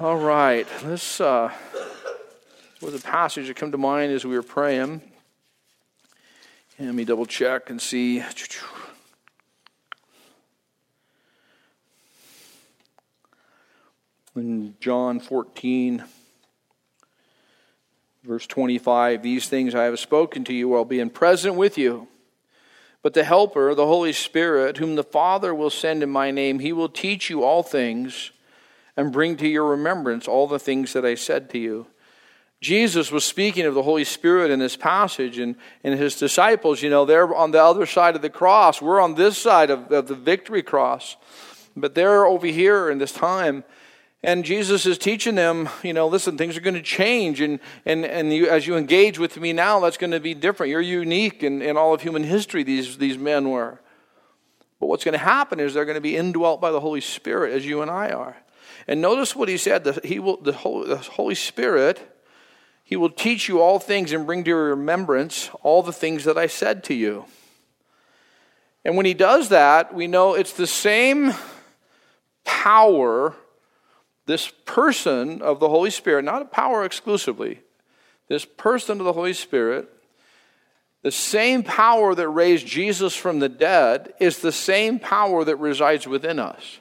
All right, this uh, was a passage that came to mind as we were praying. Let me double check and see. In John 14, verse 25, these things I have spoken to you while being present with you. But the Helper, the Holy Spirit, whom the Father will send in my name, he will teach you all things and bring to your remembrance all the things that I said to you. Jesus was speaking of the Holy Spirit in this passage, and, and his disciples, you know, they're on the other side of the cross. We're on this side of, of the victory cross. But they're over here in this time. And Jesus is teaching them, you know, listen, things are going to change. And, and, and you, as you engage with me now, that's going to be different. You're unique in, in all of human history, these, these men were. But what's going to happen is they're going to be indwelt by the Holy Spirit, as you and I are. And notice what he said the, he will, the, Holy, Spirit, he will teach you all things and bring to your remembrance all the things that I said to you. And when he does that, we know it's the same power, this person of the Holy Spirit, not a power exclusively, this person of the Holy Spirit, the same power that raised Jesus from the dead is the same power that resides within us.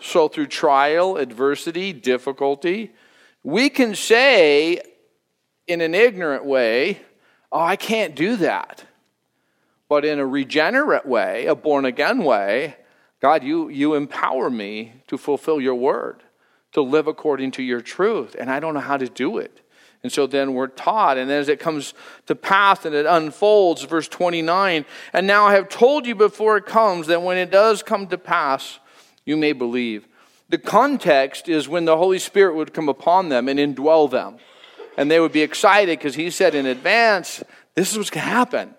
So, through trial, adversity, difficulty, we can say in an ignorant way, Oh, I can't do that. But in a regenerate way, a born again way, God, you, you empower me to fulfill your word, to live according to your truth. And I don't know how to do it. And so then we're taught. And then as it comes to pass and it unfolds, verse 29, and now I have told you before it comes that when it does come to pass, you may believe. The context is when the Holy Spirit would come upon them and indwell them. And they would be excited because he said in advance, this is what's going to happen.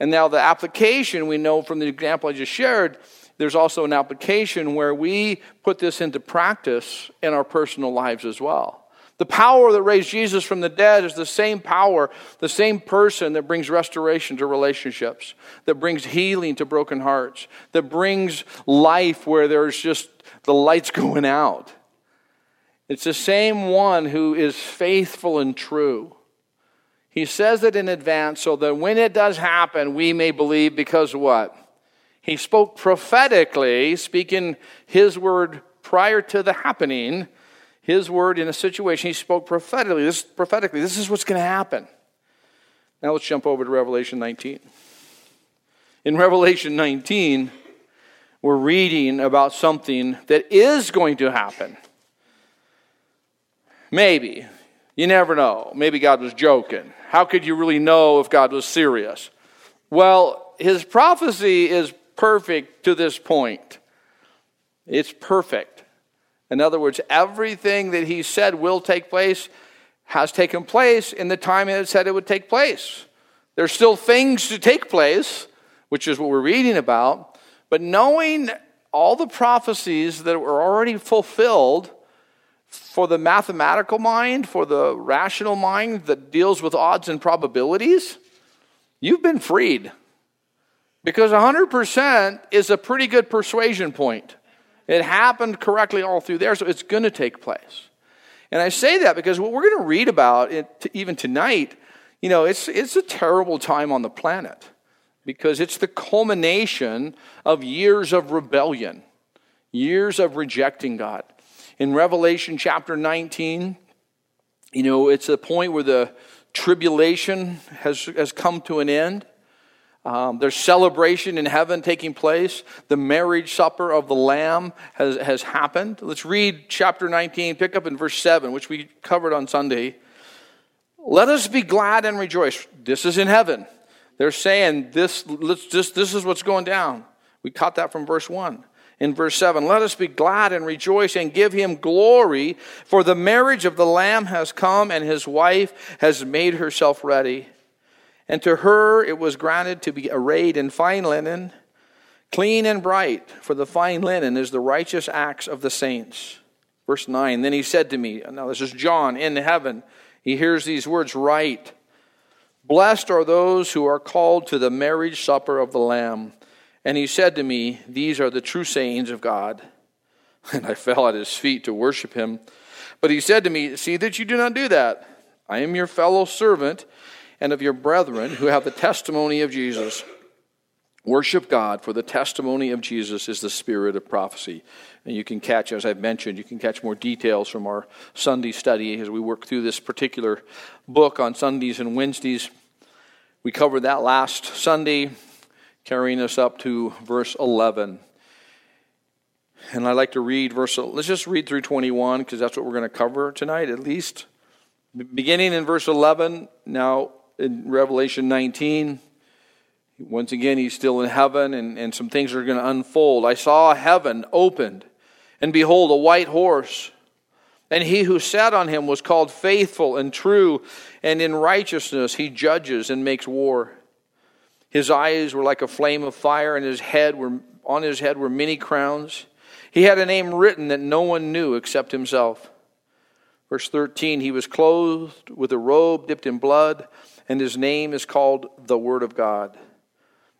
And now the application, we know from the example I just shared, there's also an application where we put this into practice in our personal lives as well. The power that raised Jesus from the dead is the same power, the same person that brings restoration to relationships, that brings healing to broken hearts, that brings life where there's just the lights going out. It's the same one who is faithful and true. He says it in advance so that when it does happen, we may believe because what? He spoke prophetically, speaking his word prior to the happening his word in a situation. He spoke prophetically. This prophetically. This is what's going to happen. Now let's jump over to Revelation 19. In Revelation 19, we're reading about something that is going to happen. Maybe. You never know. Maybe God was joking. How could you really know if God was serious? Well, his prophecy is perfect to this point. It's perfect. In other words, everything that he said will take place has taken place in the time it said it would take place. There's still things to take place, which is what we're reading about, but knowing all the prophecies that were already fulfilled for the mathematical mind, for the rational mind that deals with odds and probabilities, you've been freed. Because 100% is a pretty good persuasion point. It happened correctly all through there, so it's going to take place. And I say that because what we're going to read about it, even tonight, you know, it's, it's a terrible time on the planet because it's the culmination of years of rebellion, years of rejecting God. In Revelation chapter 19, you know, it's a point where the tribulation has, has come to an end. Um, there's celebration in heaven taking place. The marriage supper of the Lamb has, has happened. Let's read chapter 19, pick up in verse 7, which we covered on Sunday. Let us be glad and rejoice. This is in heaven. They're saying this, let's just, this is what's going down. We caught that from verse 1. In verse 7, let us be glad and rejoice and give him glory, for the marriage of the Lamb has come, and his wife has made herself ready. And to her it was granted to be arrayed in fine linen, clean and bright, for the fine linen is the righteous acts of the saints. Verse 9 Then he said to me, now this is John in heaven, he hears these words, Write, Blessed are those who are called to the marriage supper of the Lamb. And he said to me, These are the true sayings of God. And I fell at his feet to worship him. But he said to me, See that you do not do that. I am your fellow servant and of your brethren who have the testimony of Jesus. Worship God, for the testimony of Jesus is the spirit of prophecy. And you can catch, as I've mentioned, you can catch more details from our Sunday study as we work through this particular book on Sundays and Wednesdays. We covered that last Sunday, carrying us up to verse 11. And I'd like to read verse, let's just read through 21 because that's what we're going to cover tonight, at least. Beginning in verse 11, now in Revelation 19. Once again, he's still in heaven, and, and some things are going to unfold. I saw heaven opened, and behold, a white horse. And he who sat on him was called faithful and true, and in righteousness he judges and makes war. His eyes were like a flame of fire, and his head were on his head were many crowns. He had a name written that no one knew except himself. Verse 13 He was clothed with a robe dipped in blood, and his name is called the Word of God.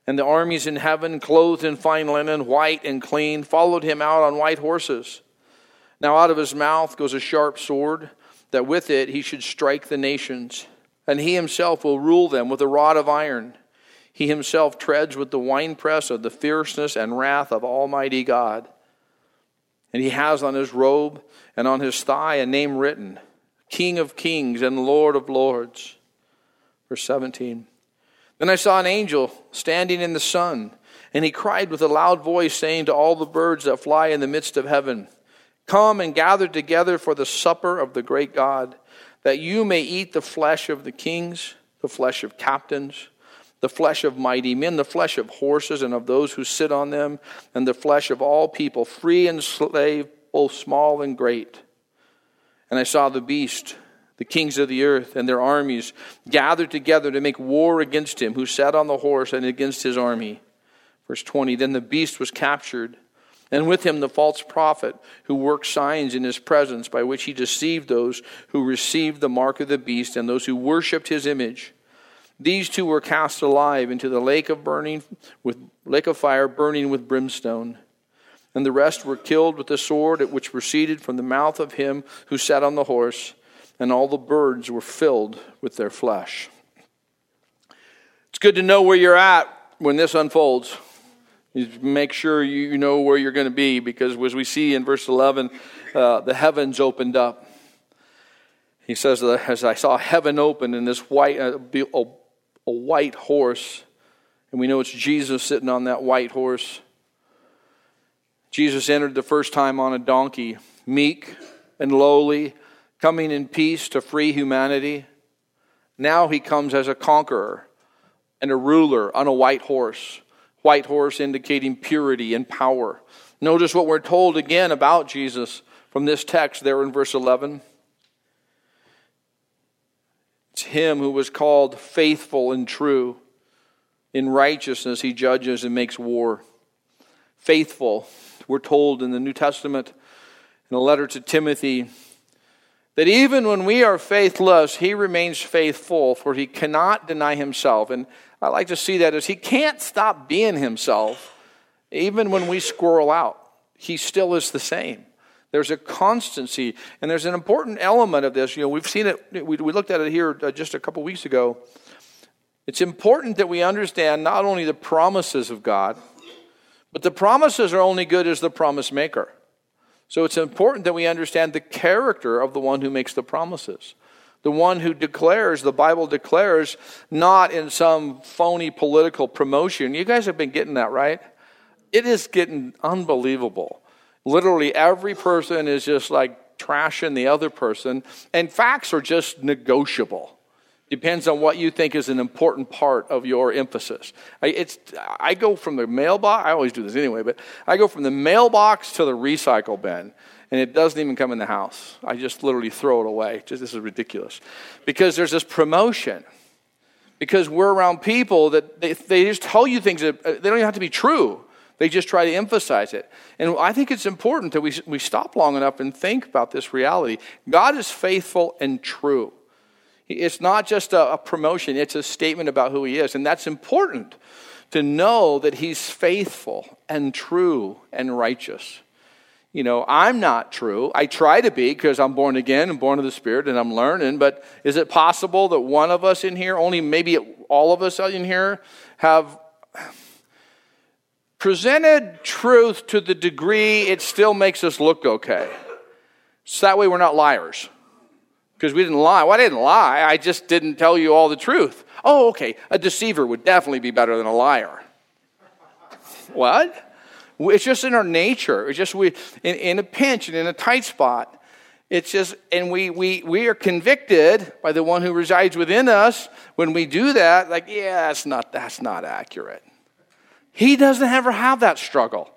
And the armies in heaven, clothed in fine linen, white and clean, followed him out on white horses. Now out of his mouth goes a sharp sword, that with it he should strike the nations. And he himself will rule them with a rod of iron. He himself treads with the winepress of the fierceness and wrath of Almighty God. And he has on his robe and on his thigh a name written King of Kings and Lord of Lords. Verse 17. Then I saw an angel standing in the sun, and he cried with a loud voice, saying to all the birds that fly in the midst of heaven, Come and gather together for the supper of the great God, that you may eat the flesh of the kings, the flesh of captains, the flesh of mighty men, the flesh of horses and of those who sit on them, and the flesh of all people, free and slave, both small and great. And I saw the beast the kings of the earth and their armies gathered together to make war against him who sat on the horse and against his army. Verse 20 Then the beast was captured, and with him the false prophet who worked signs in his presence by which he deceived those who received the mark of the beast and those who worshipped his image. These two were cast alive into the lake of burning with lake of fire burning with brimstone. And the rest were killed with the sword which proceeded from the mouth of him who sat on the horse and all the birds were filled with their flesh. It's good to know where you're at when this unfolds. You make sure you know where you're going to be because, as we see in verse 11, uh, the heavens opened up. He says, As I saw heaven open and this white, uh, a, a white horse, and we know it's Jesus sitting on that white horse. Jesus entered the first time on a donkey, meek and lowly, coming in peace to free humanity. Now he comes as a conqueror and a ruler on a white horse. White horse indicating purity and power. Notice what we're told again about Jesus from this text there in verse 11. It's him who was called faithful and true. In righteousness, he judges and makes war. Faithful, we're told in the New Testament in a letter to Timothy that even when we are faithless, he remains faithful, for he cannot deny himself. And I like to see that as he can't stop being himself, even when we squirrel out. He still is the same. There's a constancy, and there's an important element of this. You know, we've seen it, we, we looked at it here uh, just a couple weeks ago. It's important that we understand not only the promises of God, but the promises are only good as the promise maker. So it's important that we understand the character of the one who makes the promises. The one who declares, the Bible declares, not in some phony political promotion. You guys have been getting that, right? It is getting unbelievable. Literally, every person is just like trashing the other person, and facts are just negotiable. Depends on what you think is an important part of your emphasis. I, it's, I go from the mailbox, I always do this anyway, but I go from the mailbox to the recycle bin, and it doesn't even come in the house. I just literally throw it away. Just, this is ridiculous. Because there's this promotion. Because we're around people that they, they just tell you things that uh, they don't even have to be true. They just try to emphasize it. And I think it's important that we, we stop long enough and think about this reality. God is faithful and true. It's not just a, promotion, it's a statement about who he is. And that's important to know that he's faithful and true and righteous. You know, I'm not true. I try to be because I'm born again and born of the Spirit and I'm learning. But is it possible that one of us in here, only maybe all of us in here, have presented truth to the degree it still makes us look okay? So that way we're not liars. Because we didn't lie. Well, I didn't lie. I just didn't tell you all the truth. Oh, okay. A deceiver would definitely be better than a liar. what? It's just in our nature. It's just we in, in a pinch and in a tight spot. It's just, and we, we, we are convicted by the one who resides within us when we do that, like, yeah, that's not, that's not accurate. He doesn't ever have that struggle.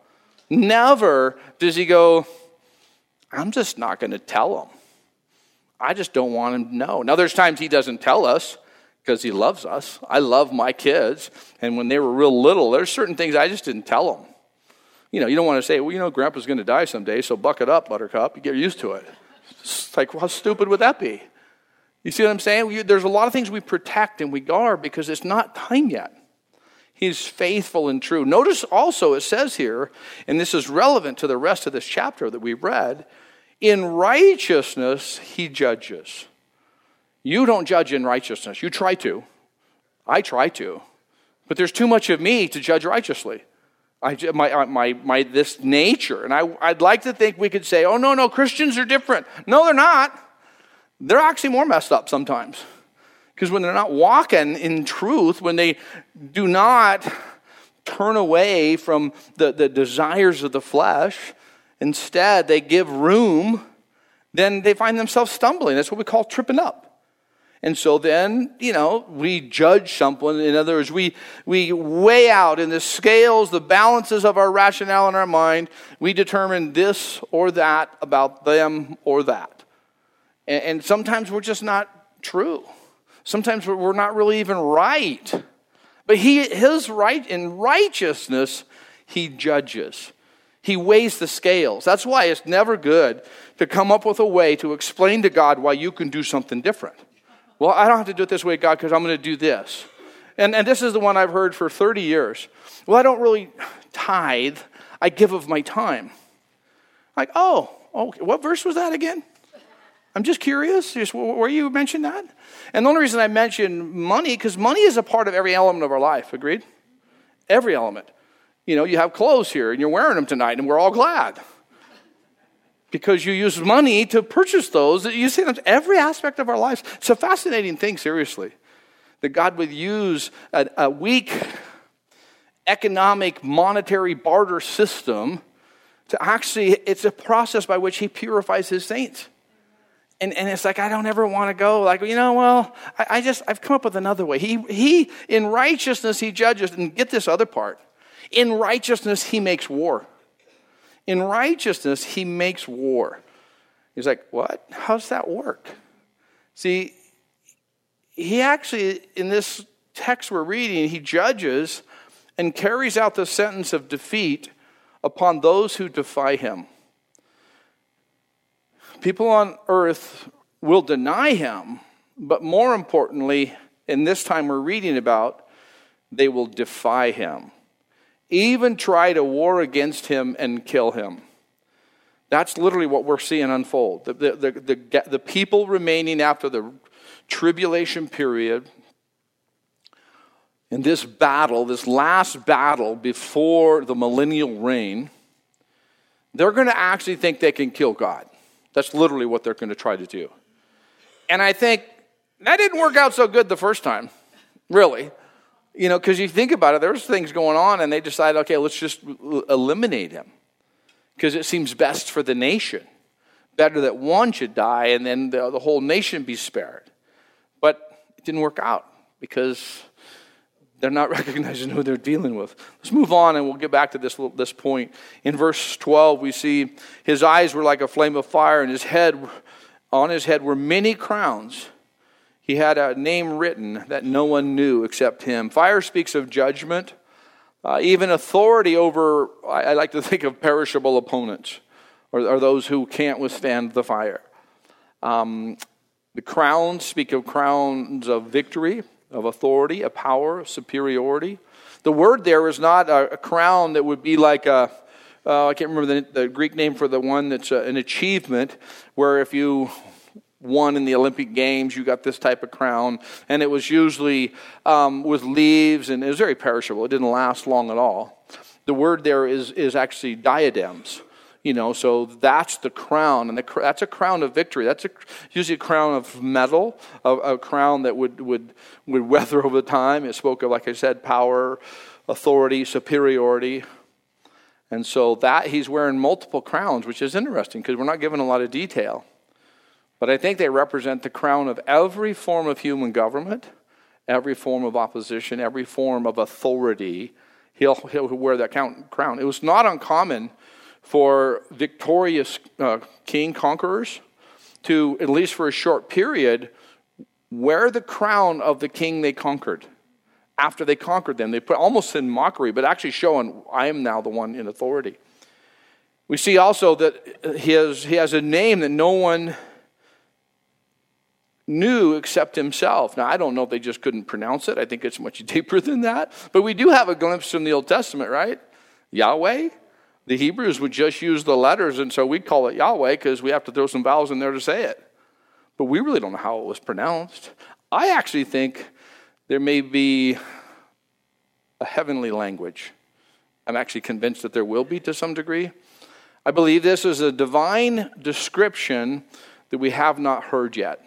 Never does he go, I'm just not going to tell him. I just don't want him to know. Now, there's times he doesn't tell us because he loves us. I love my kids. And when they were real little, there's certain things I just didn't tell them. You know, you don't want to say, well, you know, grandpa's going to die someday, so buck it up, buttercup. You get used to it. It's like, well, how stupid would that be? You see what I'm saying? There's a lot of things we protect and we guard because it's not time yet. He's faithful and true. Notice also it says here, and this is relevant to the rest of this chapter that we read, in righteousness he judges. You don't judge in righteousness. You try to. I try to. But there's too much of me to judge righteously. I, my, uh, my, my, this nature. And I, I'd like to think we could say, oh, no, no, Christians are different. No, they're not. They're actually more messed up sometimes. Because when they're not walking in truth, when they do not turn away from the, the desires of the flesh, instead they give room, then they find themselves stumbling. That's what we call tripping up. And so then, you know, we judge someone. In other words, we, we weigh out in the scales, the balances of our rationale in our mind. We determine this or that about them or that. And, and sometimes we're just not true. Sometimes we're not really even right. But he, his right in righteousness, he judges. He weighs the scales. That's why it's never good to come up with a way to explain to God why you can do something different. Well, I don't have to do it this way, God, because I'm going to do this. And, and this is the one I've heard for 30 years. Well, I don't really tithe, I give of my time. Like, oh, okay. what verse was that again? I'm just curious, just where you mentioned that. And the only reason I mention money, because money is a part of every element of our life, agreed? Every element. You know, you have clothes here and you're wearing them tonight, and we're all glad because you use money to purchase those. You see them every aspect of our lives. It's a fascinating thing, seriously, that God would use a, a weak economic monetary barter system to actually, it's a process by which He purifies His saints. And, and it's like, I don't ever want to go. Like, you know, well, I, I just, I've come up with another way. He, he, in righteousness, He judges. And get this other part in righteousness, He makes war. In righteousness, he makes war. He's like, What? How does that work? See, he actually, in this text we're reading, he judges and carries out the sentence of defeat upon those who defy him. People on earth will deny him, but more importantly, in this time we're reading about, they will defy him even try to war against him and kill him. That's literally what we're seeing unfold. The, the, the, the, the people remaining after the tribulation period in this battle, this last battle before the millennial reign, they're going to actually think they can kill God. That's literally what they're going to try to do. And I think that didn't work out so good the first time, really. You know, because you think about it, there's things going on, and they decide, okay, let's just eliminate him because it seems best for the nation. Better that one should die and then the, the whole nation be spared. But it didn't work out because they're not recognizing who they're dealing with. Let's move on and we'll get back to this, this point. In verse 12, we see his eyes were like a flame of fire, and his head, on his head were many crowns. He had a name written that no one knew except him. Fire speaks of judgment, uh, even authority over, I, I, like to think of perishable opponents or, or those who can't withstand the fire. Um, the crowns speak of crowns of victory, of authority, of power, of superiority. The word there is not a, a crown that would be like a, uh, I can't remember the, the, Greek name for the one that's uh, an achievement, where if you won in the Olympic Games, you got this type of crown. And it was usually um, with leaves, and it was very perishable. It didn't last long at all. The word there is, is actually diadems. You know, so that's the crown, and the, that's a crown of victory. That's a, usually a crown of metal, a, a crown that would, would, would weather over time. It spoke of, like I said, power, authority, superiority. And so that he's wearing multiple crowns, which is interesting because we're not given a lot of detail. But I think they represent the crown of every form of human government, every form of opposition, every form of authority. He'll, he'll wear that crown. It was not uncommon for victorious uh, king conquerors to, at least for a short period, wear the crown of the king they conquered. After they conquered them, they put almost in mockery, but actually showing, I am now the one in authority. We see also that has, he has a name that no one knew except himself. Now, I don't know if they just couldn't pronounce it. I think it's much deeper than that. But we do have a glimpse from the Old Testament, right? Yahweh. The Hebrews would just use the letters, and so we call it Yahweh because we have to throw some vowels in there to say it. But we really don't know how it was pronounced. I actually think there may be a heavenly language. I'm actually convinced that there will be to some degree. I believe this is a divine description that we have not heard yet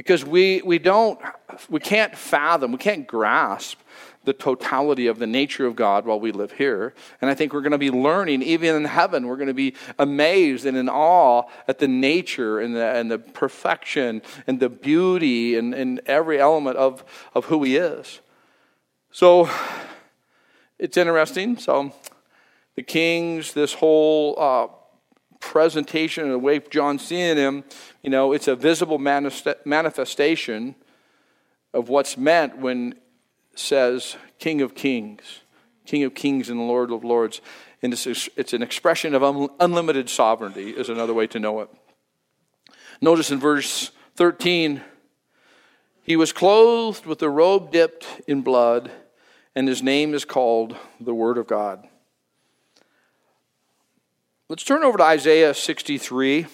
because we, we don't we can't fathom we can't grasp the totality of the nature of god while we live here. And i think we're going to be learning even in heaven we're going to be amazed and in awe at the nature and the, and the perfection and the beauty and, and every element of, of who he is. So it's interesting. So the kings this whole uh, presentation and the way John's seeing him, you know, it's a visible manifestation of what's meant when says King of Kings, King of Kings and Lord of Lords. And it's, it's an expression of unlimited sovereignty, is another way to know it. Notice in verse 13, he was clothed with a robe dipped in blood, and his name is called the Word of God. Let's turn over to Isaiah 63,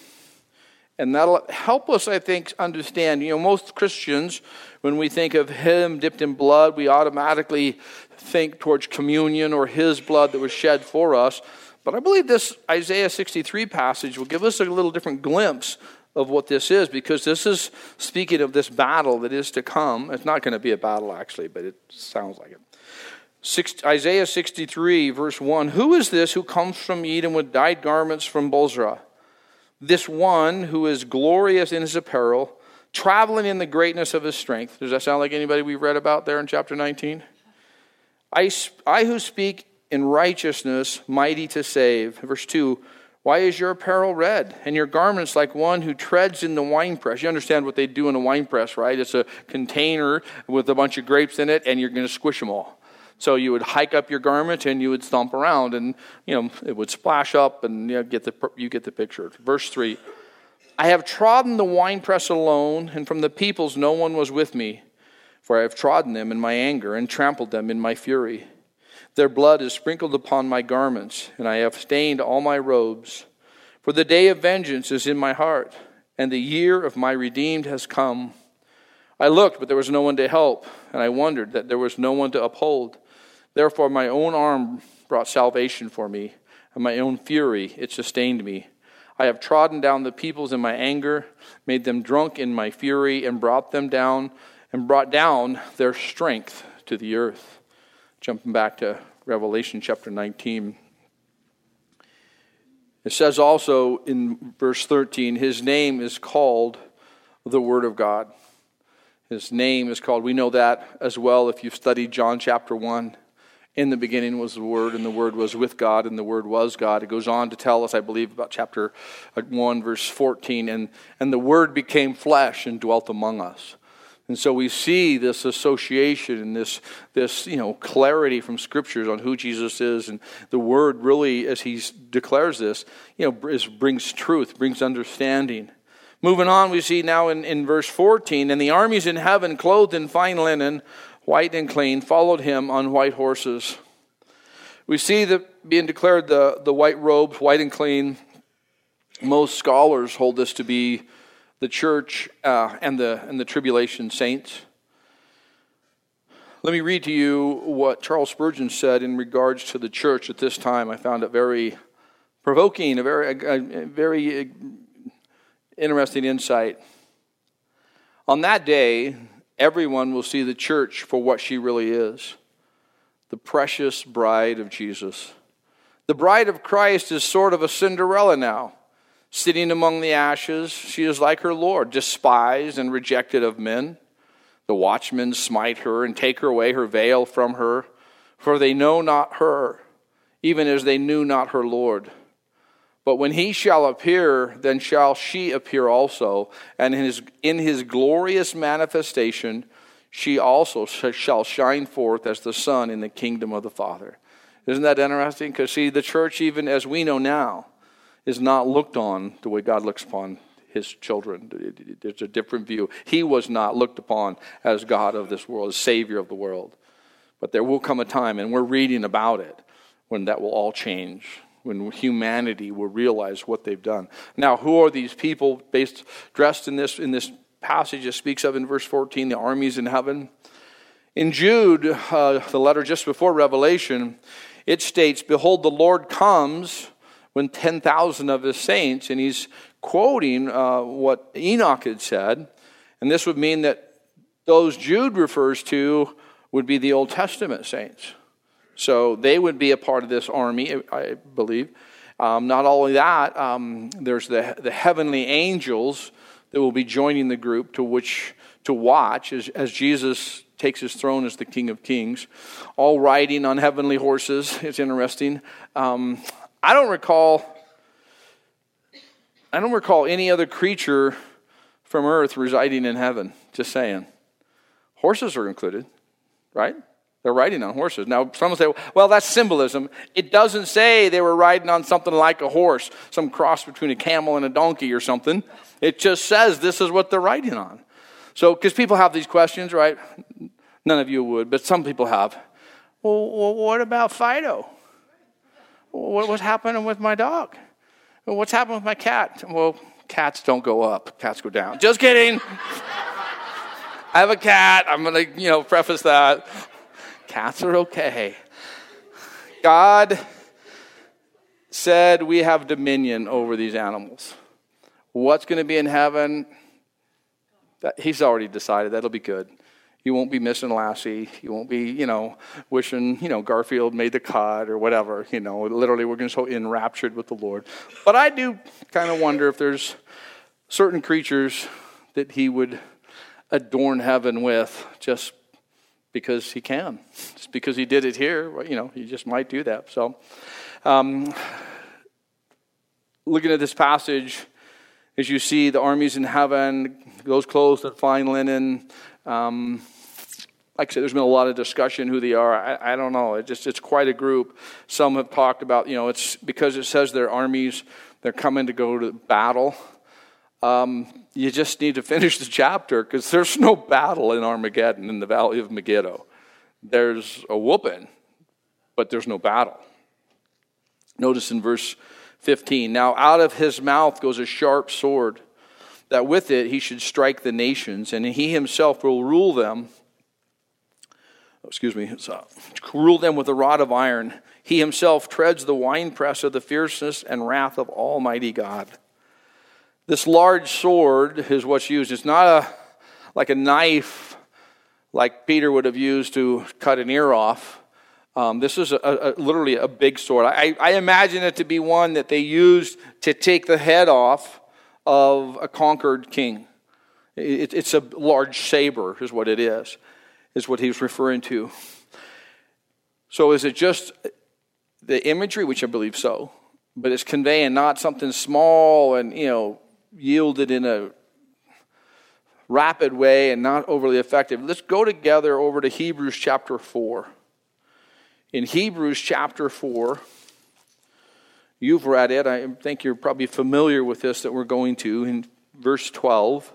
and that'll help us, I think, understand. You know, most Christians, when we think of Him dipped in blood, we automatically think towards communion or His blood that was shed for us. But I believe this Isaiah 63 passage will give us a little different glimpse of what this is because this is speaking of this battle that is to come. It's not going to be a battle, actually, but it sounds like it. Six, Isaiah 63, verse 1 Who is this who comes from Edom with dyed garments from Bozrah? This one who is glorious in his apparel, traveling in the greatness of his strength. Does that sound like anybody we read about there in chapter 19? I, I who speak in righteousness, mighty to save. Verse 2 Why is your apparel red, and your garments like one who treads in the winepress? You understand what they do in a winepress, right? It's a container with a bunch of grapes in it, and you're going to squish them all. So you would hike up your garment and you would stomp around, and you know it would splash up, and you know, get the you get the picture. Verse three: I have trodden the winepress alone, and from the peoples no one was with me, for I have trodden them in my anger and trampled them in my fury. Their blood is sprinkled upon my garments, and I have stained all my robes. For the day of vengeance is in my heart, and the year of my redeemed has come. I looked, but there was no one to help, and I wondered that there was no one to uphold. Therefore, my own arm brought salvation for me, and my own fury, it sustained me. I have trodden down the peoples in my anger, made them drunk in my fury, and brought them down, and brought down their strength to the earth. Jumping back to Revelation chapter 19. It says also in verse 13, His name is called the Word of God. His name is called, we know that as well if you've studied John chapter 1. In the beginning was the Word, and the Word was with God, and the Word was God. It goes on to tell us, I believe, about chapter uh, 1, verse 14. And, and the Word became flesh and dwelt among us. And so we see this association and this, this you know, clarity from scriptures on who Jesus is. And the Word really, as he declares this, you know, is, brings truth, brings understanding. Moving on, we see now in, in verse 14, and the armies in heaven, clothed in fine linen, white and clean, followed him on white horses. We see that being declared the, the white robes, white and clean. Most scholars hold this to be the church uh, and, the, and the tribulation saints. Let me read to you what Charles Spurgeon said in regards to the church at this time. I found it very provoking, a very, a, a very interesting insight. On that day, everyone will see the church for what she really is the precious bride of Jesus. The bride of Christ is sort of a Cinderella now, sitting among the ashes. She is like her Lord, despised and rejected of men. The watchmen smite her and take her away her veil from her, for they know not her, even as they knew not her Lord. But when he shall appear, then shall she appear also, and in his, in his glorious manifestation, she also shall shine forth as the sun in the kingdom of the Father. Isn't that interesting? Because, see, the church, even as we know now, is not looked on the way God looks upon his children. There's a different view. He was not looked upon as God of this world, as Savior of the world. But there will come a time, and we're reading about it, when that will all change when humanity will realize what they've done. Now, who are these people based dressed in this in this passage it speaks of in verse 14, the armies in heaven? In Jude, uh, the letter just before Revelation, it states, Behold, the Lord comes when 10,000 of his saints, and he's quoting uh, what Enoch had said, and this would mean that those Jude refers to would be the Old Testament saints. So they would be a part of this army, I believe. Um, not only that, um, there's the, the heavenly angels that will be joining the group to which to watch as, as Jesus takes his throne as the King of Kings, all riding on heavenly horses. It's interesting. Um, I don't recall. I don't recall any other creature from earth residing in heaven. Just saying. Horses are included, right? They're riding on horses. Now, some will say, well, that's symbolism. It doesn't say they were riding on something like a horse, some cross between a camel and a donkey or something. It just says this is what they're riding on. So, because people have these questions, right? None of you would, but some people have. Well, what about Fido? What's happening with my dog? What's happening with my cat? Well, cats don't go up, cats go down. Just kidding. I have a cat. I'm going to, you know, preface that. Cats are okay. God said we have dominion over these animals. What's going to be in heaven? He's already decided that'll be good. You won't be missing Lassie. You won't be, you know, wishing, you know, Garfield made the cut or whatever. You know, literally, we're going to so enraptured with the Lord. But I do kind of wonder if there's certain creatures that He would adorn heaven with just because he can. Just because he did it here, you know, he just might do that. So, um, looking at this passage, as you see the armies in heaven, those clothed in fine linen. Um, like I said, there's been a lot of discussion who they are. I, I, don't know. It just it's quite a group. Some have talked about, you know, it's because it says they're armies, they're coming to go to battle. Um, you just need to finish the chapter because there's no battle in Armageddon in the valley of Megiddo. There's a whooping, but there's no battle. Notice in verse 15 Now out of his mouth goes a sharp sword, that with it he should strike the nations, and he himself will rule them. Oh, excuse me, uh, rule them with a rod of iron. He himself treads the winepress of the fierceness and wrath of Almighty God. This large sword is what's used. It's not a, like a knife like Peter would have used to cut an ear off. Um, this is a, a, literally a big sword. I, I imagine it to be one that they used to take the head off of a conquered king. It, it's a large saber, is what it is, is what he's referring to. So is it just the imagery, which I believe so, but it's conveying not something small and, you know, yielded in a rapid way and not overly effective. Let's go together over to Hebrews chapter 4. In Hebrews chapter 4, you've read it. I think you're probably familiar with this that we're going to in verse 12.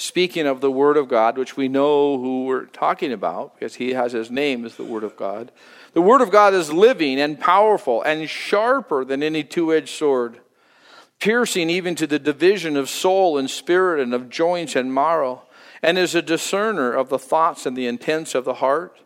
speaking of the Word of God, which we know who we're talking about because he has his name as the Word of God. The Word of God is living and powerful and sharper than any two edged sword, piercing even to the division of soul and spirit and of joints and marrow, and is a discerner of the thoughts and the intents of the heart.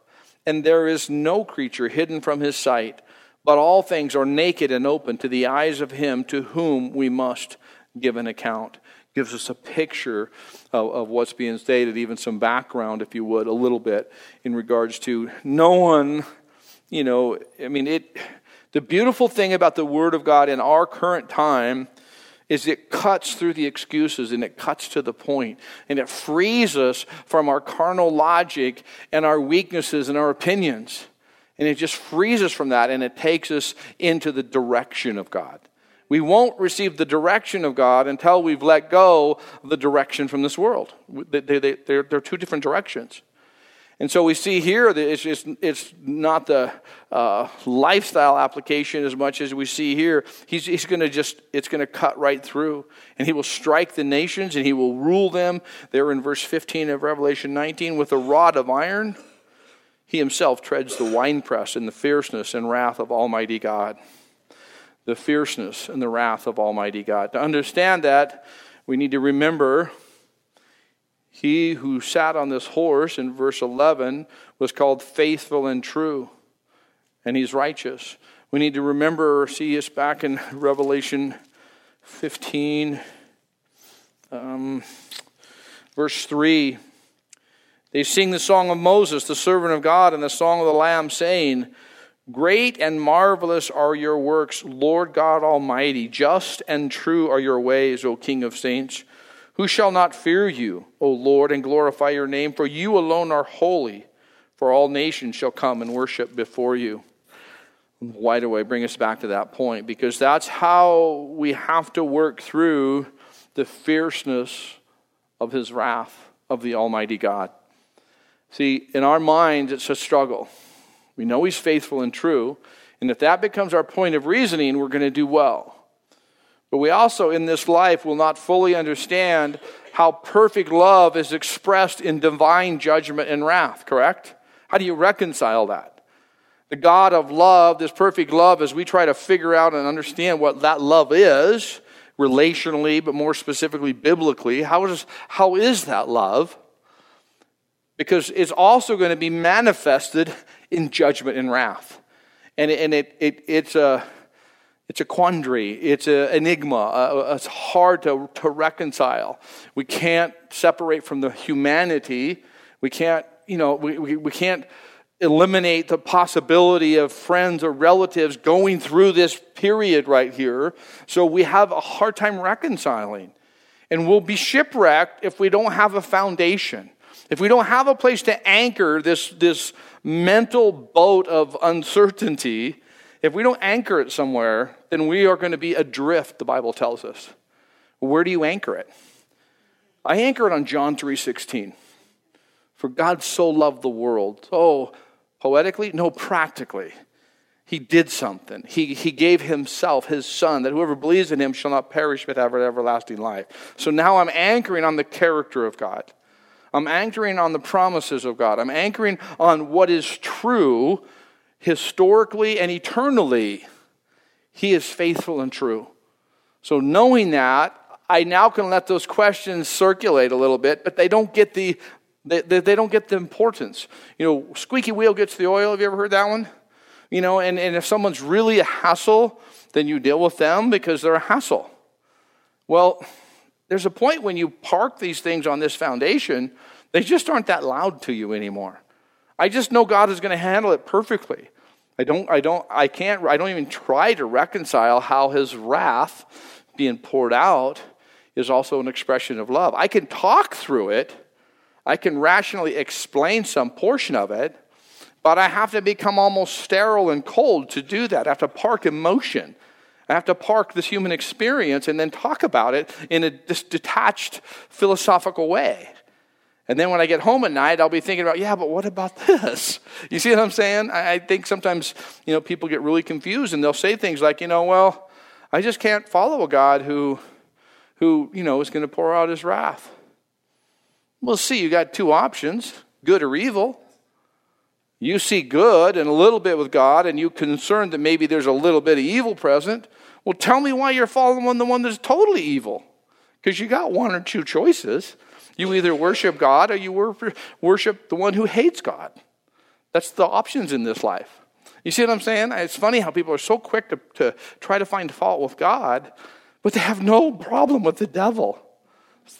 And there is no creature hidden from his sight, but all things are naked and open to the eyes of him to whom we must give an account gives us a picture of, of, what's being stated, even some background, if you would, a little bit in regards to no one, you know, I mean, it. The beautiful thing about the Word of God in our current time is it cuts through the excuses and it cuts to the point and it frees us from our carnal logic and our weaknesses and our opinions. And it just frees us from that and it takes us into the direction of God. We won't receive the direction of God until we've let go of the direction from this world. They, they, they're, they're two different directions. And so we see here that it's, just, it's not the uh, lifestyle application as much as we see here. He's, he's going to just, it's going to cut right through. And he will strike the nations and he will rule them. There in verse 15 of Revelation 19 with a rod of iron. He himself treads the winepress in the fierceness and wrath of Almighty God the fierceness and the wrath of Almighty God. To understand that, we need to remember he who sat on this horse in verse 11 was called faithful and true, and he's righteous. We need to remember, or see us back in Revelation 15, um, verse 3. They sing the song of Moses, the servant of God, and the song of the Lamb, saying, Great and marvelous are your works, Lord God Almighty. Just and true are your ways, O King of saints. Who shall not fear you, O Lord, and glorify your name? For you alone are holy, for all nations shall come and worship before you. Why do I bring us back to that point? Because that's how we have to work through the fierceness of his wrath of the Almighty God. See, in our minds, it's a struggle. We know He's faithful and true. And if that becomes our point of reasoning, we're going to do well. But we also, in this life, will not fully understand how perfect love is expressed in divine judgment and wrath, correct? How do you reconcile that? The God of love, this perfect love, as we try to figure out and understand what that love is, relationally, but more specifically biblically, how is, how is that love? Because it's also going to be manifested in judgment and wrath. And, and it, it, it's, a, it's a quandary, it's an enigma, it's hard to, to reconcile. We can't separate from the humanity. We can't, you know, we, we, we can't eliminate the possibility of friends or relatives going through this period right here. So we have a hard time reconciling. And we'll be shipwrecked if we don't have a foundation. If we don't have a place to anchor this, this mental boat of uncertainty, if we don't anchor it somewhere, then we are going to be adrift, the Bible tells us. Where do you anchor it? I anchor it on John 3:16. For God so loved the world. Oh, poetically? No, practically. He did something. He, he gave himself, his son, that whoever believes in him shall not perish but have everlasting life. So now I'm anchoring on the character of God. I'm anchoring on the promises of God. I'm anchoring on what is true historically and eternally. He is faithful and true. So, knowing that, I now can let those questions circulate a little bit, but they don't get the they, they, don't get the importance. You know, squeaky wheel gets the oil. Have you ever heard that one? You know, and, and if someone's really a hassle, then you deal with them because they're a hassle. Well, there's a point when you park these things on this foundation, they just aren't that loud to you anymore. I just know God is going to handle it perfectly. I don't, I don't, I can't, I don't even try to reconcile how his wrath being poured out is also an expression of love. I can talk through it, I can rationally explain some portion of it, but I have to become almost sterile and cold to do that. I have to park emotion. I have to park this human experience and then talk about it in a detached philosophical way. And then when I get home at night, I'll be thinking about, yeah, but what about this? You see what I'm saying? I think sometimes, you know, people get really confused and they'll say things like, you know, well, I just can't follow a God who, who you know, is going to pour out his wrath. Well, see, you got two options good or evil. You see good and a little bit with God, and you're concerned that maybe there's a little bit of evil present. Well, tell me why you're following the one that's totally evil. Because you got one or two choices. You either worship God or you worship the one who hates God. That's the options in this life. You see what I'm saying? It's funny how people are so quick to, to try to find fault with God, but they have no problem with the devil.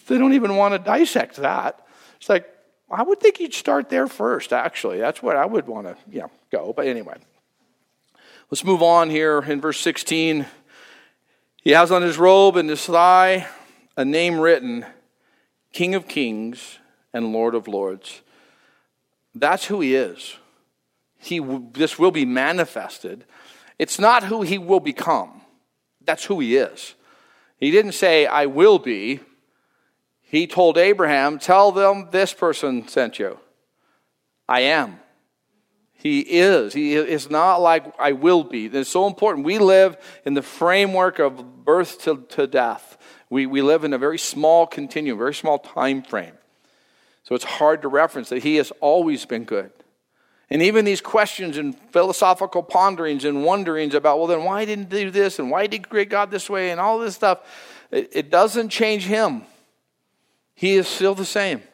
They don't even want to dissect that. It's like, I would think you'd start there first, actually. That's what I would want to you know, go. But anyway, let's move on here in verse 16. He has on his robe and his thigh a name written King of Kings and Lord of Lords. That's who he is. He, this will be manifested. It's not who he will become, that's who he is. He didn't say, I will be. He told Abraham, Tell them this person sent you. I am. He is. He is not like I will be. It's so important. We live in the framework of birth to, to death. We, we live in a very small continuum, very small time frame. So it's hard to reference that He has always been good. And even these questions and philosophical ponderings and wonderings about, well, then why didn't he do this and why did he create God this way and all this stuff, it, it doesn't change him. He is still the same.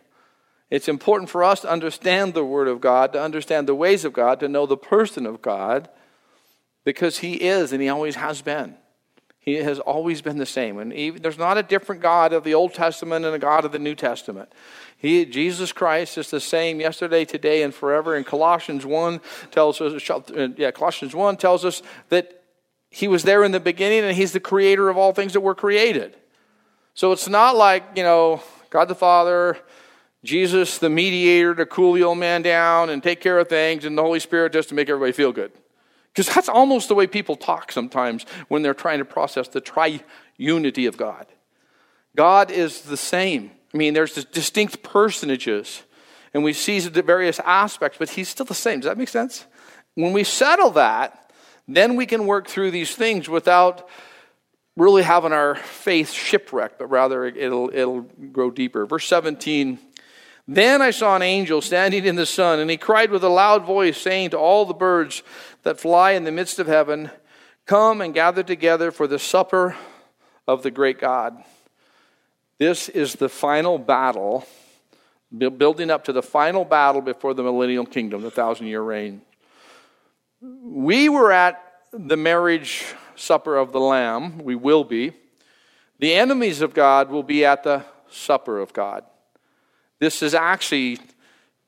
It's important for us to understand the Word of God, to understand the ways of God, to know the person of God, because He is and He always has been. He has always been the same. And even, there's not a different God of the Old Testament and a God of the New Testament. He, Jesus Christ is the same yesterday, today, and forever. And Colossians 1 tells us, uh, yeah, Colossians 1 tells us that He was there in the beginning and He's the creator of all things that were created. So it's not like, you know, God the Father, Jesus the mediator to cool the old man down and take care of things, and the Holy Spirit just to make everybody feel good. Because that's almost the way people talk sometimes when they're trying to process the triunity of God. God is the same. I mean, there's distinct personages, and we see the various aspects, but he's still the same. Does that make sense? When we settle that, then we can work through these things without really having our faith shipwrecked, but rather it'll, it'll grow deeper. Verse 17 Then I saw an angel standing in the sun, and he cried with a loud voice, saying to all the birds that fly in the midst of heaven, Come and gather together for the supper of the great God. This is the final battle, building up to the final battle before the millennial kingdom, the thousand year reign. We were at the marriage supper of the Lamb. We will be. The enemies of God will be at the supper of God. This is actually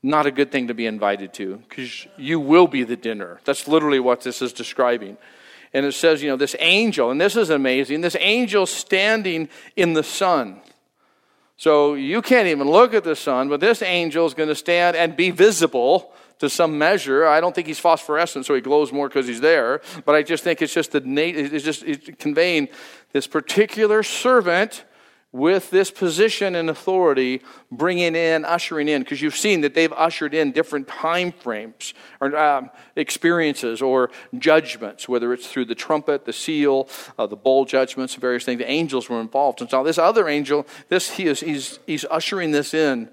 not a good thing to be invited to because you will be the dinner. That's literally what this is describing. And it says, you know, this angel, and this is amazing, this angel standing in the sun. So you can't even look at the sun, but this angel is going to stand and be visible to some measure. I don't think he's phosphorescent, so he glows more because he's there. But I just think it's just the it's just it's conveying this particular servant with this position and authority, bringing in, ushering in, because you've seen that they've ushered in different time frames or um, experiences or judgments, whether it's through the trumpet, the seal, uh, the bowl judgments, various things. The angels were involved, and so this other angel, this he is he's he's ushering this in.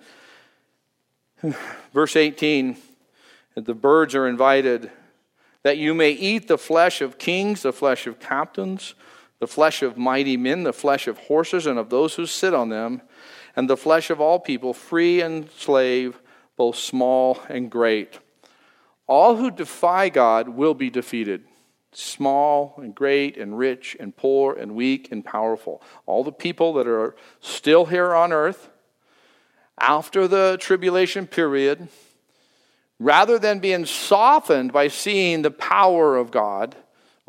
Verse eighteen, the birds are invited that you may eat the flesh of kings, the flesh of captains the flesh of mighty men, the flesh of horses and of those who sit on them, and the flesh of all people, free and slave, both small and great. All who defy God will be defeated small and great and rich and poor and weak and powerful. All the people that are still here on earth after the tribulation period, rather than being softened by seeing the power of God,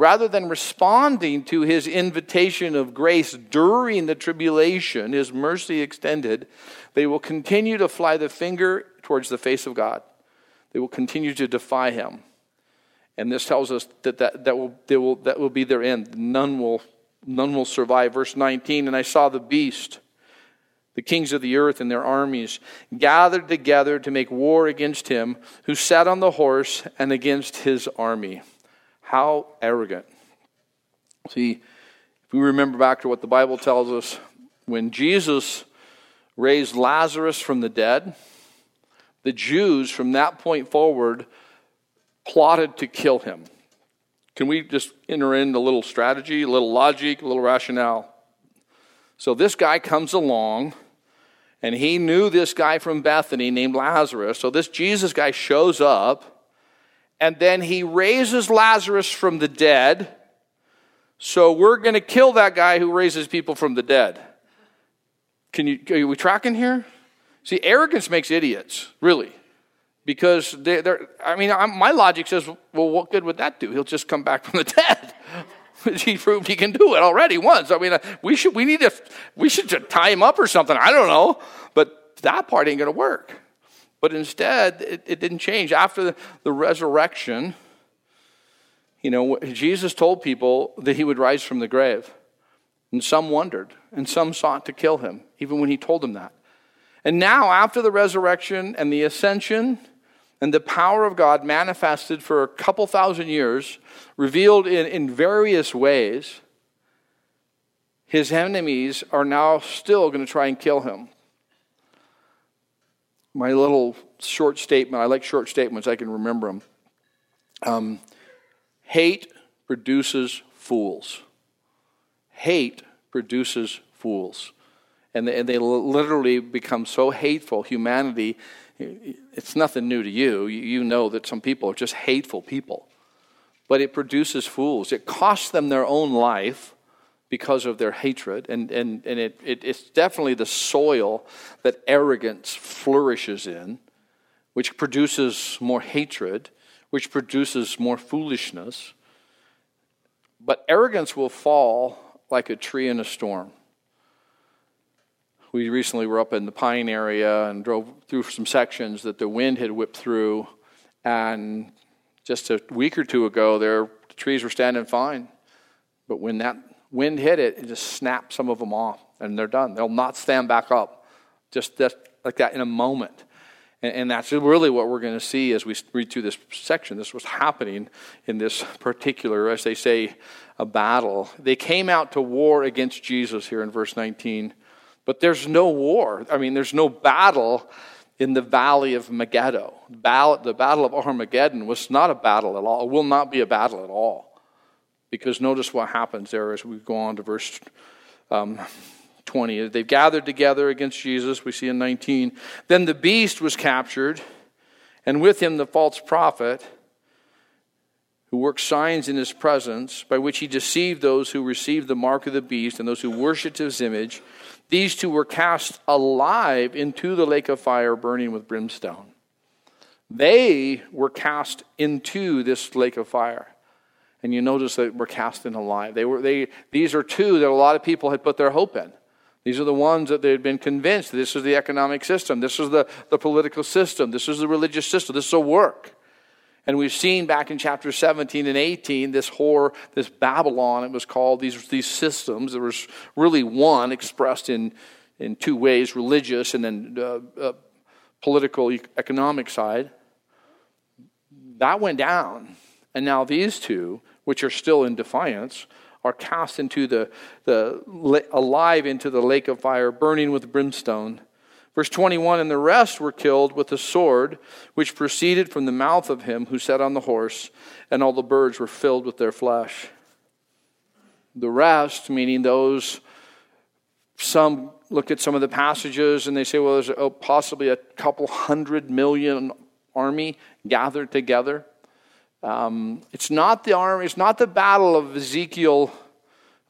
rather than responding to his invitation of grace during the tribulation, his mercy extended, they will continue to fly the finger towards the face of God. They will continue to defy him. And this tells us that that, that, will, will, that will be their end. None will, none will survive. Verse 19 And I saw the beast, the kings of the earth and their armies, gathered together to make war against him who sat on the horse and against his army. How arrogant. See, if we remember back to what the Bible tells us, when Jesus raised Lazarus from the dead, the Jews from that point forward plotted to kill him. Can we just enter in a little strategy, a little logic, a little rationale? So this guy comes along, and he knew this guy from Bethany named Lazarus. So this Jesus guy shows up, and then he raises Lazarus from the dead. So we're going to kill that guy who raises people from the dead. Can you, are we tracking here? See, arrogance makes idiots, really. Because they, are I mean, I'm, my logic says, well, what good would that do? He'll just come back from the dead. he proved he can do it already once. I mean, uh, we should we need to we should just tie him up or something. I don't know, but that part ain't going to work. But instead, it, it didn't change after the, resurrection. You know, Jesus told people that he would rise from the grave, and some wondered, and some sought to kill him, even when he told them that. And now, after the resurrection and the ascension, and the power of God manifested for a couple thousand years, revealed in, in various ways, his enemies are now still going to try and kill him. My little short statement, I like short statements, I can remember them. Um, hate produces fools. Hate produces fools. And they, and they literally become so hateful. Humanity it's nothing new to you. You know that some people are just hateful people. But it produces fools. It costs them their own life because of their hatred. And, and, and it, it, it's definitely the soil that arrogance flourishes in, which produces more hatred, which produces more foolishness. But arrogance will fall like a tree in a storm we recently were up in the Pine area and drove through some sections that the wind had whipped through. And just a week or two ago, there the trees were standing fine. But when that wind hit it, it just snapped some of them off, and they're done. They'll not stand back up, just like that in a moment. And, and that's really what we're going to see as we read through this section. This was happening in this particular, as they say, a battle. They came out to war against Jesus here in verse 19. But there's no war. I mean, there's no battle in the valley of Megiddo. The battle of Armageddon was not a battle at all. It will not be a battle at all. Because notice what happens there as we go on to verse um, 20. They've gathered together against Jesus, we see in 19. Then the beast was captured, and with him the false prophet who worked signs in his presence, by which he deceived those who received the mark of the beast and those who worshipped his image. These two were cast alive into the lake of fire burning with brimstone. They were cast into this lake of fire. And you notice that we're cast in alive. They were, they, these are two that a lot of people had put their hope in. These are the ones that they had been convinced this is the economic system, this is the, the political system, this is the religious system, this is a work. And we've seen back in chapter 17 and 18 this whore, this Babylon, it was called, these, these systems. There was really one expressed in, in two ways religious and then uh, uh, political, economic side. That went down. And now these two, which are still in defiance, are cast into the, the alive into the lake of fire, burning with brimstone. Verse 21 And the rest were killed with the sword which proceeded from the mouth of him who sat on the horse, and all the birds were filled with their flesh. The rest, meaning those, some look at some of the passages and they say, well, there's possibly a couple hundred million army gathered together. Um, it's not the army, it's not the battle of Ezekiel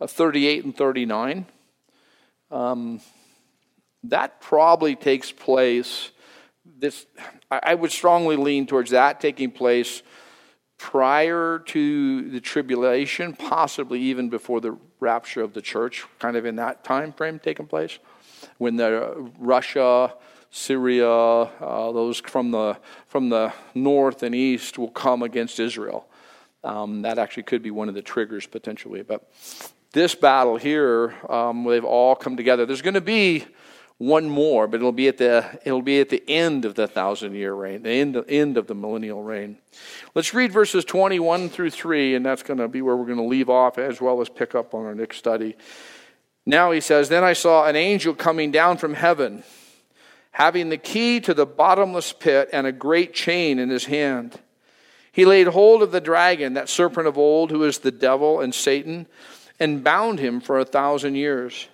uh, 38 and 39. Um, that probably takes place. This, I would strongly lean towards that taking place prior to the tribulation, possibly even before the rapture of the church, kind of in that time frame taking place, when the Russia, Syria, uh, those from the from the north and east will come against Israel. Um, that actually could be one of the triggers potentially, but this battle here, um, they've all come together. There's going to be one more, but it'll be at the it'll be at the end of the thousand year reign, the end, end of the millennial reign. Let's read verses 21 through 3, and that's going to be where we're going to leave off as well as pick up on our next study. Now he says, Then I saw an angel coming down from heaven, having the key to the bottomless pit and a great chain in his hand. He laid hold of the dragon, that serpent of old, who is the devil and Satan, and bound him for a thousand years.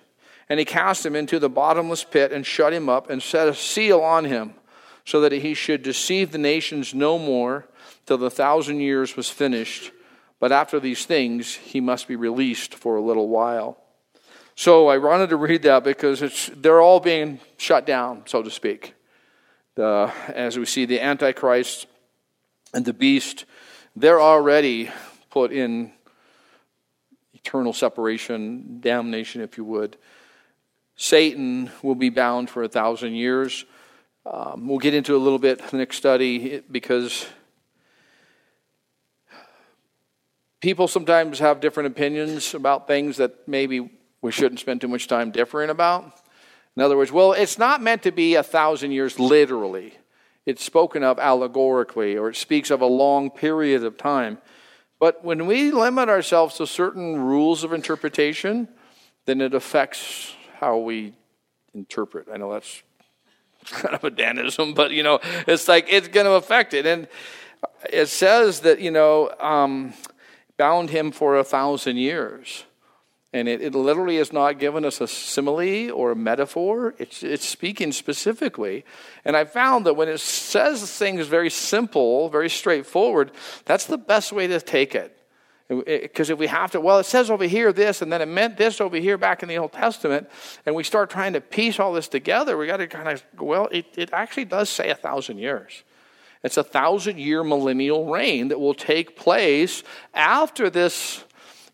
And he cast him into the bottomless pit and shut him up and set a seal on him, so that he should deceive the nations no more till the thousand years was finished. But after these things, he must be released for a little while. So I wanted to read that because it's, they're all being shut down, so to speak. The, as we see the Antichrist and the beast, they're already put in eternal separation, damnation, if you would. Satan will be bound for a thousand years. Um, we'll get into a little bit the next study because people sometimes have different opinions about things that maybe we shouldn't spend too much time differing about. In other words, well, it's not meant to be a thousand years literally. It's spoken of allegorically, or it speaks of a long period of time. But when we limit ourselves to certain rules of interpretation, then it affects how we interpret. I know that's kind of a Danism, but you know, it's like it's going to affect it. And it says that, you know, um, bound him for a thousand years. And it, it literally is not giving us a simile or a metaphor. It's, it's speaking specifically. And I found that when it says things very simple, very straightforward, that's the best way to take it. Because if we have to, well, it says over here this, and then it meant this over here back in the Old Testament, and we start trying to piece all this together, we got to kind of, well, it, it actually does say a thousand years. It's a thousand year millennial reign that will take place after this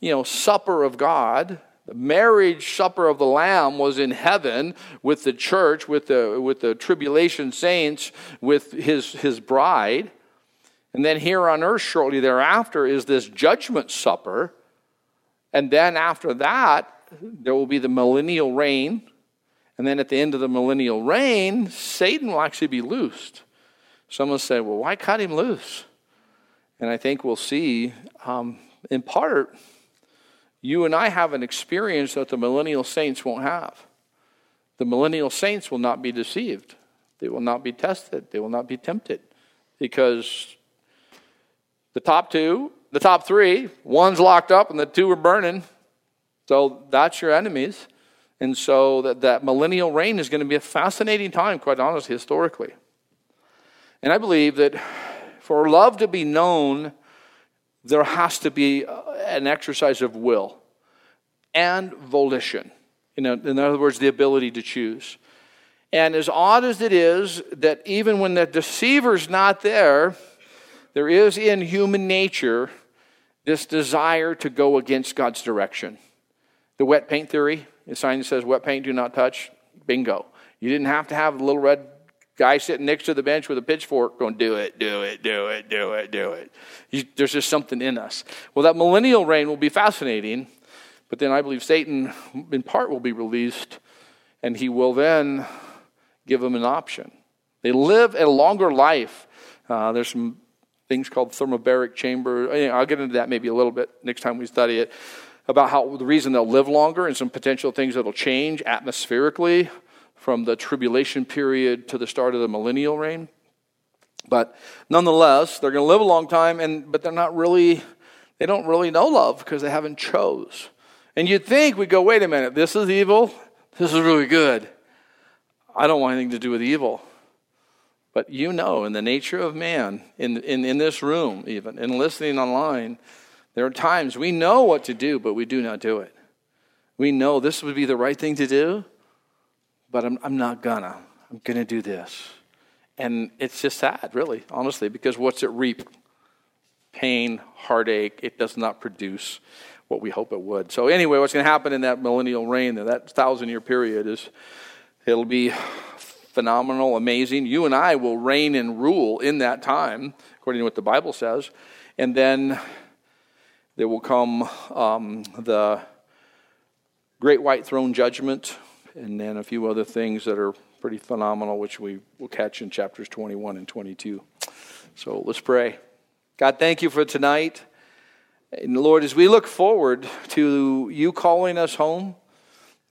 you know, supper of God. The marriage supper of the Lamb was in heaven with the church, with the, with the tribulation saints, with his, his bride. And then here on earth, shortly thereafter, is this judgment supper. And then after that, there will be the millennial reign. And then at the end of the millennial reign, Satan will actually be loosed. Someone said, well, why cut him loose? And I think we'll see, um, in part, you and I have an experience that the millennial saints won't have. The millennial saints will not be deceived, they will not be tested, they will not be tempted. Because the top two, the top three, one's locked up and the two are burning. So that's your enemies. And so that, that millennial reign is going to be a fascinating time, quite honestly, historically. And I believe that for love to be known, there has to be an exercise of will and volition. You know, in other words, the ability to choose. And as odd as it is that even when the deceiver's not there, there is in human nature this desire to go against God's direction. The wet paint theory, the sign that says wet paint do not touch, bingo. You didn't have to have the little red guy sitting next to the bench with a pitchfork going, do it, do it, do it, do it, do it. You, there's just something in us. Well, that millennial reign will be fascinating, but then I believe Satan, in part, will be released, and he will then give them an option. They live a longer life. Uh, there's some things called thermobaric chamber. I'll get into that maybe a little bit next time we study it about how the reason they'll live longer and some potential things that'll change atmospherically from the tribulation period to the start of the millennial reign. But nonetheless, they're going to live a long time, and but they're not really, they don't really know love because they haven't chose. And you'd think we go, wait a minute, this is evil, this is really good. I don't want anything to do with evil. But you know, in the nature of man, in, in, in this room, even, in listening online, there are times we know what to do, but we do not do it. We know this would be the right thing to do, but I'm, I'm not gonna. I'm gonna do this. And it's just sad, really, honestly, because what's it reap? Pain, heartache. It does not produce what we hope it would. So, anyway, what's going to happen in that millennial reign, that thousand year period, is it'll be phenomenal, amazing. You and I will reign and rule in that time, according to what the Bible says. And then there will come um, the great white throne judgment, and then a few other things that are pretty phenomenal, which we will catch in chapters 21 and 22. So let's pray. God, thank you for tonight. And Lord, as we look forward to you calling us home,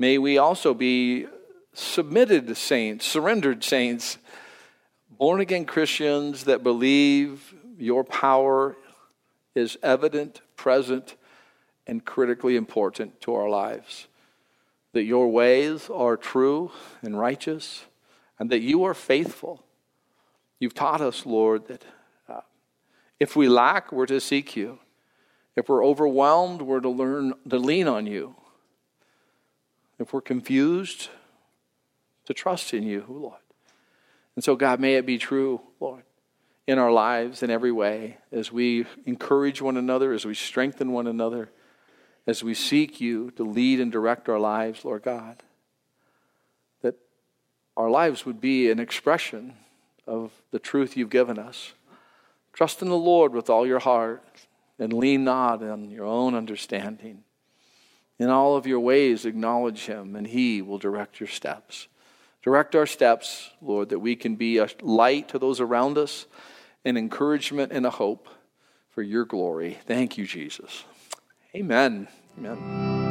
May we also be submitted saints, surrendered saints, born again Christians that believe your power is evident, present, and critically important to our lives. That your ways are true and righteous, and that you are faithful. You've taught us, Lord, that uh, if we lack, we're to seek you. If we're overwhelmed, we're to learn to lean on you. If we're confused, to trust in you, Lord. And so, God, may it be true, Lord, in our lives in every way as we encourage one another, as we strengthen one another, as we seek you to lead and direct our lives, Lord God. That our lives would be an expression of the truth you've given us. Trust in the Lord with all your heart and lean not on your own understanding. In all of your ways, acknowledge him, and he will direct your steps. Direct our steps, Lord, that we can be a light to those around us, an encouragement and a hope for your glory. Thank you, Jesus. Amen. Amen.